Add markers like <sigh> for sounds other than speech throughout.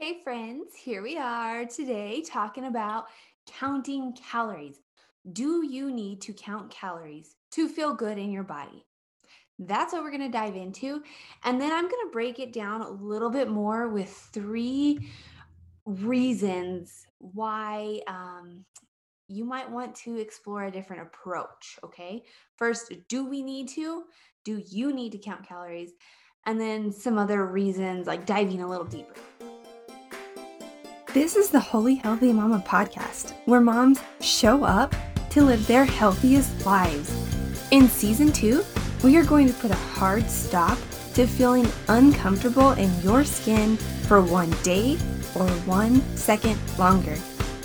Hey, friends, here we are today talking about counting calories. Do you need to count calories to feel good in your body? That's what we're going to dive into. And then I'm going to break it down a little bit more with three reasons why um, you might want to explore a different approach. Okay. First, do we need to? Do you need to count calories? And then some other reasons, like diving a little deeper. This is the Holy Healthy Mama podcast, where moms show up to live their healthiest lives. In season two, we are going to put a hard stop to feeling uncomfortable in your skin for one day or one second longer.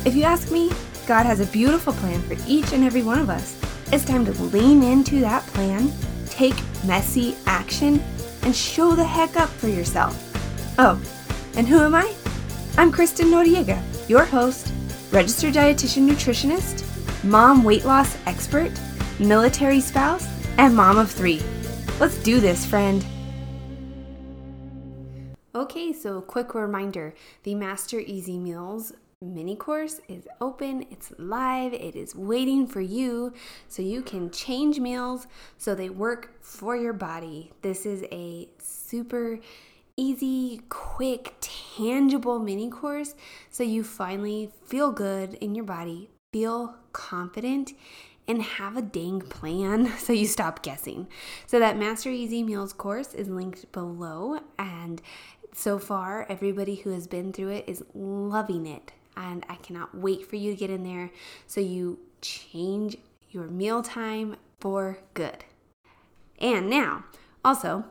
If you ask me, God has a beautiful plan for each and every one of us. It's time to lean into that plan, take messy action, and show the heck up for yourself. Oh, and who am I? I'm Kristen Noriega, your host, registered dietitian nutritionist, mom weight loss expert, military spouse, and mom of three. Let's do this, friend. Okay, so quick reminder the Master Easy Meals mini course is open, it's live, it is waiting for you so you can change meals so they work for your body. This is a super easy, quick, tangible mini course so you finally feel good in your body, feel confident, and have a dang plan <laughs> so you stop guessing. So, that Master Easy Meals course is linked below, and so far, everybody who has been through it is loving it. And I cannot wait for you to get in there so you change your mealtime for good. And now, also,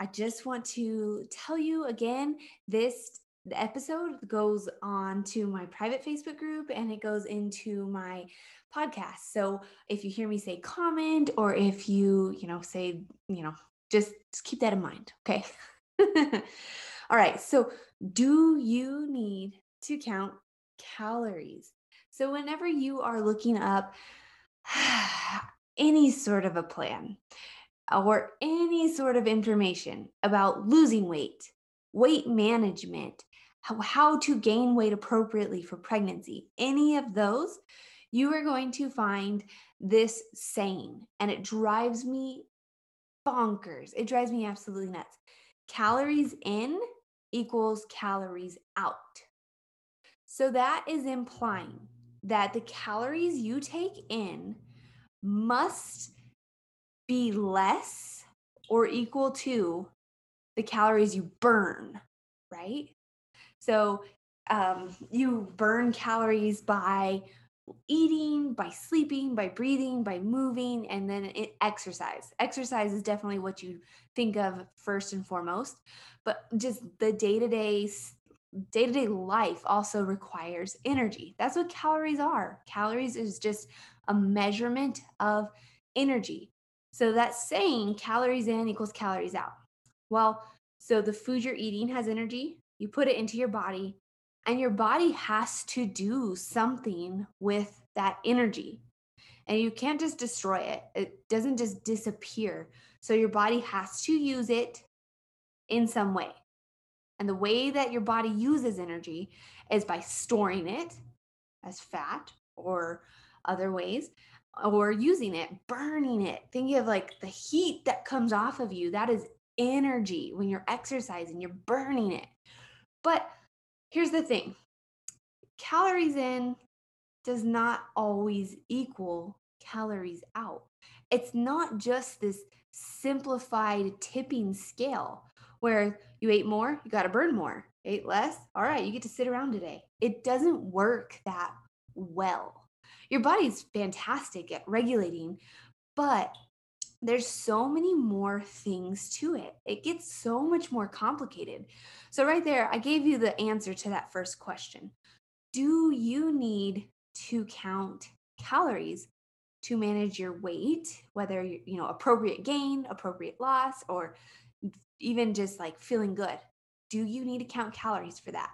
I just want to tell you again this episode goes on to my private Facebook group and it goes into my podcast. So if you hear me say comment or if you, you know, say, you know, just, just keep that in mind, okay? <laughs> All right. So, do you need to count calories? So, whenever you are looking up <sighs> any sort of a plan, or any sort of information about losing weight, weight management, how, how to gain weight appropriately for pregnancy, any of those, you are going to find this saying, and it drives me bonkers. It drives me absolutely nuts. Calories in equals calories out. So that is implying that the calories you take in must be less or equal to the calories you burn, right? So um, you burn calories by eating, by sleeping, by breathing, by moving, and then exercise. Exercise is definitely what you think of first and foremost, but just the day to day day to day life also requires energy. That's what calories are. Calories is just a measurement of energy. So that's saying calories in equals calories out. Well, so the food you're eating has energy, you put it into your body, and your body has to do something with that energy. And you can't just destroy it, it doesn't just disappear. So your body has to use it in some way. And the way that your body uses energy is by storing it as fat or other ways or using it, burning it. Thinking of like the heat that comes off of you. That is energy when you're exercising, you're burning it. But here's the thing calories in does not always equal calories out. It's not just this simplified tipping scale where you ate more, you got to burn more. Ate less, all right, you get to sit around today. It doesn't work that well your body's fantastic at regulating, but there's so many more things to it. It gets so much more complicated. So, right there, I gave you the answer to that first question. Do you need to count calories to manage your weight, whether you know appropriate gain, appropriate loss, or even just like feeling good? Do you need to count calories for that?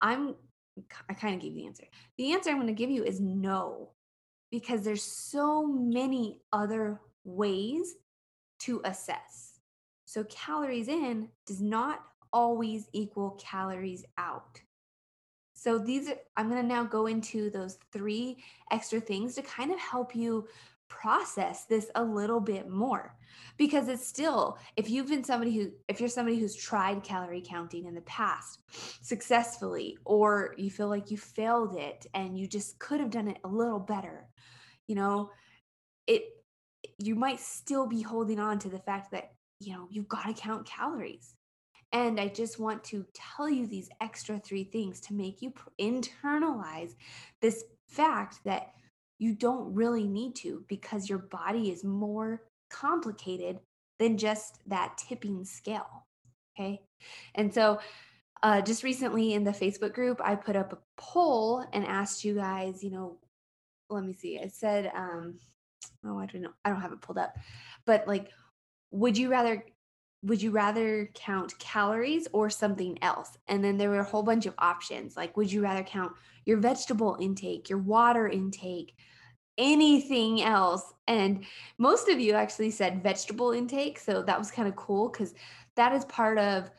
I'm I kind of gave the answer. The answer I'm going to give you is no, because there's so many other ways to assess. So calories in does not always equal calories out. So these are, I'm going to now go into those three extra things to kind of help you process this a little bit more because it's still if you've been somebody who if you're somebody who's tried calorie counting in the past successfully or you feel like you failed it and you just could have done it a little better you know it you might still be holding on to the fact that you know you've got to count calories. And I just want to tell you these extra three things to make you internalize this fact that you don't really need to because your body is more complicated than just that tipping scale. Okay. And so, uh, just recently in the Facebook group, I put up a poll and asked you guys, you know, let me see. I said, um, oh, I don't know. I don't have it pulled up, but like, would you rather would you rather count calories or something else? And then there were a whole bunch of options. Like, would you rather count your vegetable intake, your water intake, anything else? And most of you actually said vegetable intake. So that was kind of cool because that is part of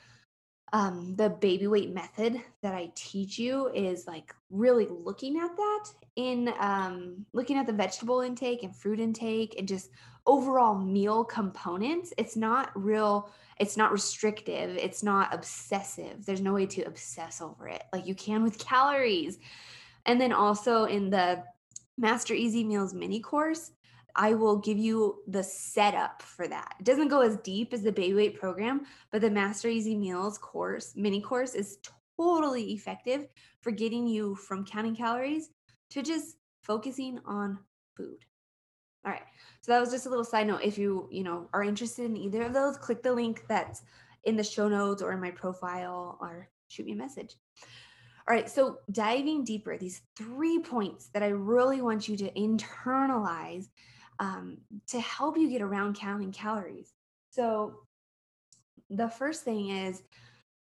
um, the baby weight method that I teach you is like really looking at that in um, looking at the vegetable intake and fruit intake and just overall meal components. It's not real, it's not restrictive, it's not obsessive. There's no way to obsess over it like you can with <laughs> calories. And then also in the Master Easy Meals mini course, I will give you the setup for that. It doesn't go as deep as the baby weight program, but the Master Easy Meals course, mini course, is totally effective for getting you from counting calories to just focusing on food. All right. So that was just a little side note. If you, you know, are interested in either of those, click the link that's in the show notes or in my profile or shoot me a message. All right, so diving deeper, these three points that I really want you to internalize um, to help you get around counting calories. So, the first thing is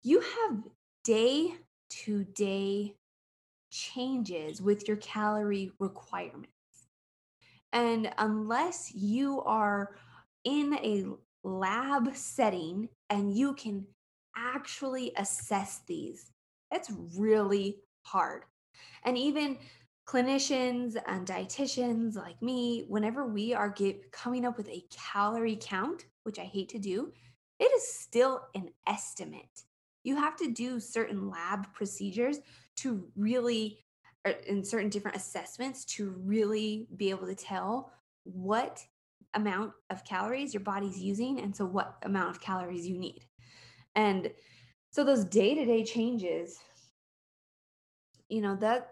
you have day to day changes with your calorie requirements. And unless you are in a lab setting and you can actually assess these, it's really hard. And even clinicians and dietitians like me, whenever we are get, coming up with a calorie count, which I hate to do, it is still an estimate. You have to do certain lab procedures to really, er, in certain different assessments, to really be able to tell what amount of calories your body's using and so what amount of calories you need. And so those day-to-day changes you know that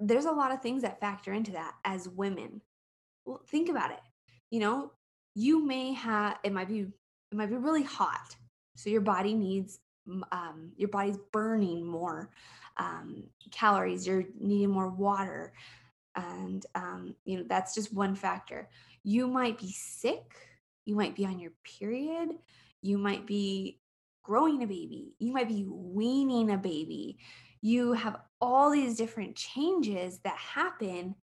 there's a lot of things that factor into that as women. Well, think about it. You know, you may have it might be it might be really hot, so your body needs um, your body's burning more um, calories. You're needing more water, and um, you know that's just one factor. You might be sick. You might be on your period. You might be growing a baby. You might be weaning a baby you have all these different changes that happen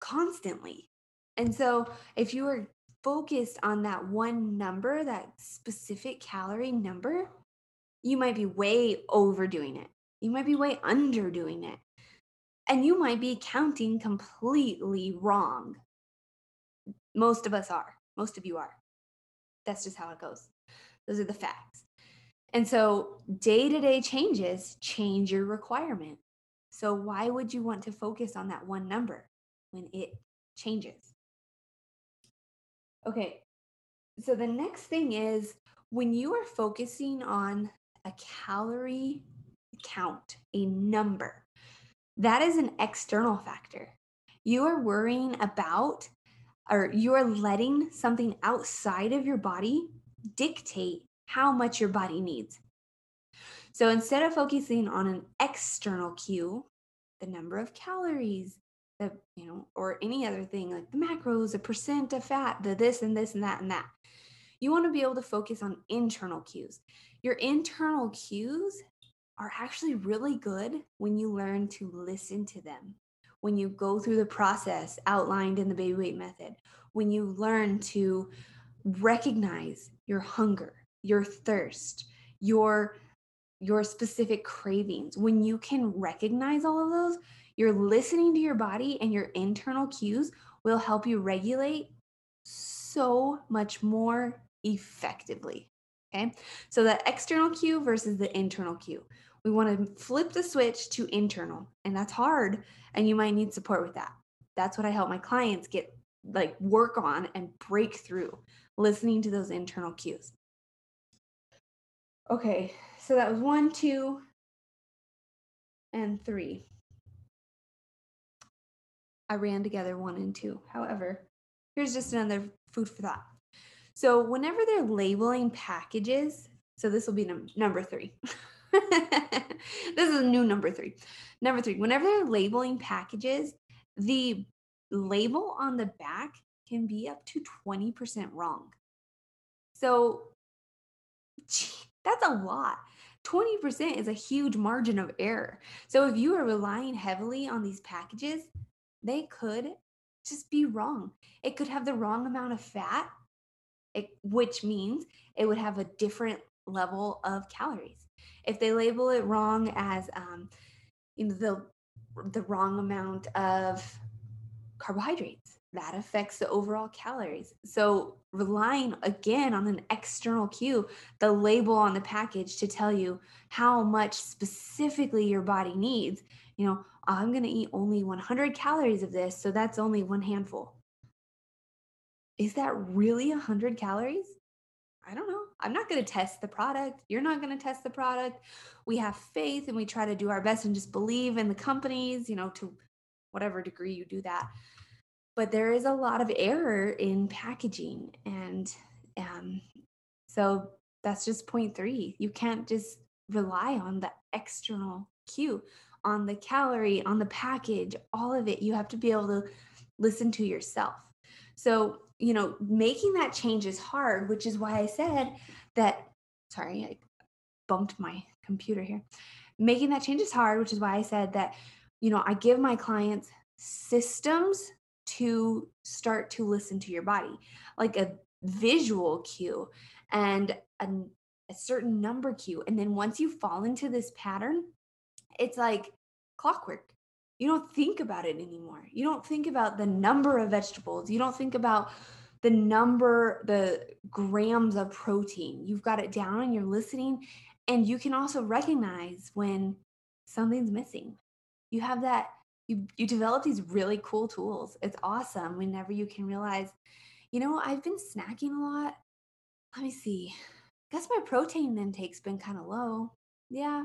constantly. And so if you are focused on that one number, that specific calorie number, you might be way overdoing it. You might be way underdoing it. And you might be counting completely wrong. Most of us are. Most of you are. That's just how it goes. Those are the facts. And so day to day changes change your requirement. So why would you want to focus on that one number when it changes? Okay, so the next thing is when you are focusing on a calorie count, a number, that is an external factor. You are worrying about or you are letting something outside of your body dictate how much your body needs. So instead of focusing on an external cue, the number of calories, the you know, or any other thing like the macros, the percent of fat, the this and this and that and that. You want to be able to focus on internal cues. Your internal cues are actually really good when you learn to listen to them. When you go through the process outlined in the baby weight method, when you learn to recognize your hunger, your thirst, your your specific cravings. When you can recognize all of those, you're listening to your body and your internal cues will help you regulate so much more effectively. Okay. So the external cue versus the internal cue. We want to flip the switch to internal, and that's hard. And you might need support with that. That's what I help my clients get like work on and break through listening to those internal cues. Okay, so that was one, two, and three. I ran together one and two. However, here's just another food for thought. So, whenever they're labeling packages, so this will be num- number three. <laughs> this is a new number three. Number three, whenever they're labeling packages, the label on the back can be up to 20% wrong. So, that's a lot. 20% is a huge margin of error. So, if you are relying heavily on these packages, they could just be wrong. It could have the wrong amount of fat it, which means it would have a different level of calories. If they label it wrong as, um, you know, the the wrong amount of carbohydrates, that affects the overall calories. So relying again on an external cue, the label on the package to tell you how much specifically your body needs. You know, I'm going to eat only 100 calories of this, so that's only one handful is that really 100 calories? I don't know. I'm not going to test the product. You're not going to test the product. We have faith and we try to do our best and just believe in the companies, you know, to whatever degree you do that. But there is a lot of error in packaging. And um, so that's just point three. You can't just rely on the external cue, on the calorie, on the package, all of it. You have to be able to listen to yourself. So you know, making that change is hard, which is why I said that. Sorry, I bumped my computer here. Making that change is hard, which is why I said that, you know, I give my clients systems to start to listen to your body, like a visual cue and a, a certain number cue. And then once you fall into this pattern, it's like clockwork you don't think about it anymore. You don't think about the number of vegetables. You don't think about the number, the grams of protein. You've got it down and you're listening. And you can also recognize when something's missing. You have that, you, you develop these really cool tools. It's awesome whenever you can realize, you know, I've been snacking a lot. Let me see. I guess my protein intake's been kind of low. Yeah,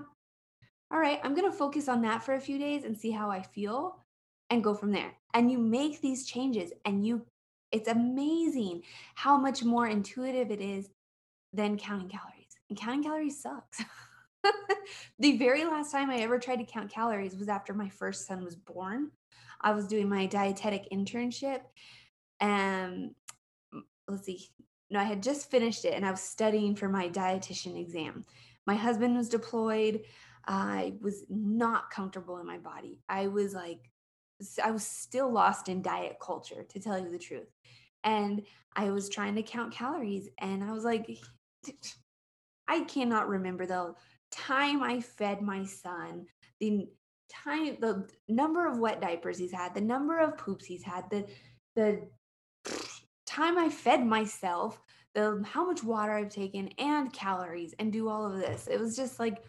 all right, I'm going to focus on that for a few days and see how I feel and go from there. And you make these changes and you it's amazing how much more intuitive it is than counting calories. And counting calories sucks. <laughs> <laughs> the very last time I ever tried to count calories was after my first son was born. I was doing my dietetic internship and let's see. No, I had just finished it and I was studying for my dietitian exam. My husband was deployed. I was not comfortable in my body. I was like, I was still lost in diet culture, to tell you the truth. And I was trying to count calories, and I was like, I cannot remember the time I fed my son, the time, the number of wet diapers he's had, the number of poops he's had, the the time I fed myself, the how much water I've taken, and calories, and do all of this. It was just like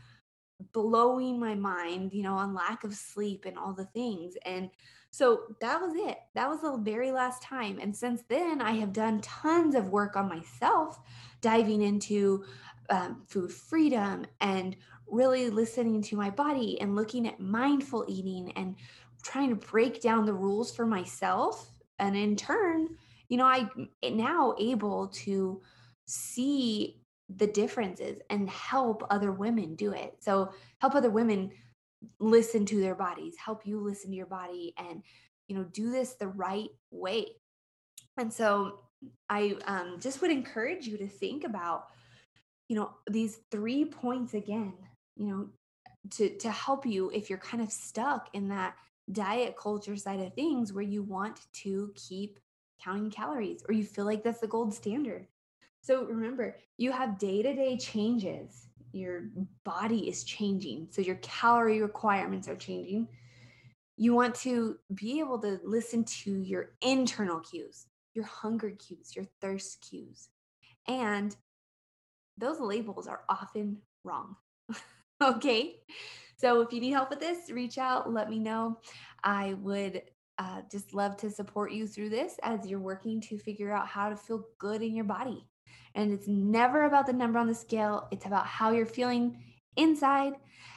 blowing my mind, you know, on lack of sleep and all the things. And so that was it. That was the very last time. And since then, I have done tons of work on myself, diving into um, food freedom and really listening to my body and looking at mindful eating and trying to break down the rules for myself. And in turn, you know, I now able to see the differences and help other women do it. So help other women listen to their bodies, help you listen to your body and you know do this the right way. And so I um, just would encourage you to think about you know these three points again, you know, to to help you if you're kind of stuck in that diet culture side of things where you want to keep counting calories or you feel like that's the gold standard so remember, you have day to day changes your body is changing. So your calorie requirements are changing. You want to be able to listen to your internal cues, your hunger cues, your thirst cues. And those labels are often wrong. <laughs> okay. So if you need help with this, reach out, let me know. I would uh, just love to support you through this as you're working to figure out how to feel good in your body. And it's never about the number on the scale, it's about how you're feeling inside,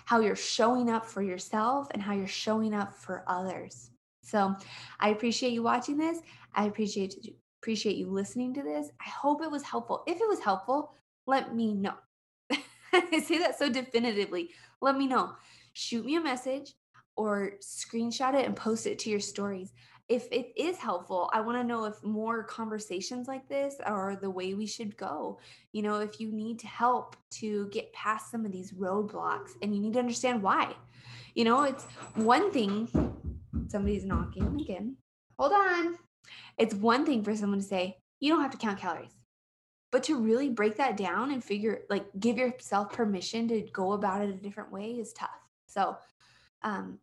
how you're showing up for yourself, and how you're showing up for others. So I appreciate you watching this. I appreciate appreciate you listening to this. I hope it was helpful. If it was helpful, let me know. <laughs> I say that so definitively. Let me know. Shoot me a message or screenshot it and post it to your stories. If it is helpful, I want to know if more conversations like this are the way we should go. You know, if you need help to get past some of these roadblocks and you need to understand why. You know, it's one thing, somebody's knocking again. Hold on. It's one thing for someone to say, you don't have to count calories. But to really break that down and figure, like, give yourself permission to go about it a different way is tough. So, um,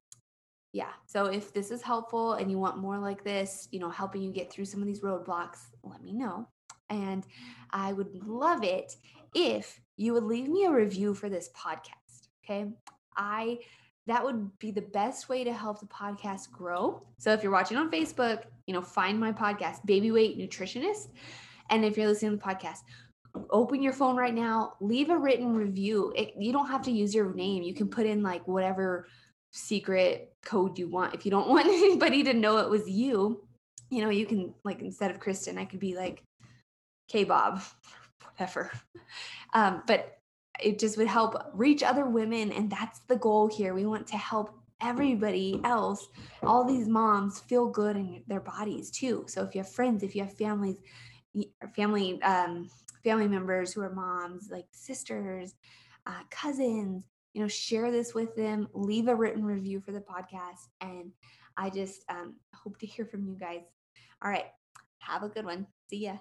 yeah. So if this is helpful and you want more like this, you know, helping you get through some of these roadblocks, let me know. And I would love it if you would leave me a review for this podcast. Okay. I that would be the best way to help the podcast grow. So if you're watching on Facebook, you know, find my podcast, Baby Weight Nutritionist. And if you're listening to the podcast, open your phone right now, leave a written review. It, you don't have to use your name. You can put in like whatever secret code you want. If you don't <laughs> want anybody to know it was you, you know, you can like instead of Kristen, I could be like K Bob, <laughs> whatever. Um, but it just would help reach other women. And that's the goal here. We want to help everybody else, all these moms feel good in their bodies too. So if you have friends, if you have families, family, um, family members who are moms, like sisters, uh, cousins, you know, share this with them, leave a written review for the podcast. And I just um, hope to hear from you guys. All right. Have a good one. See ya.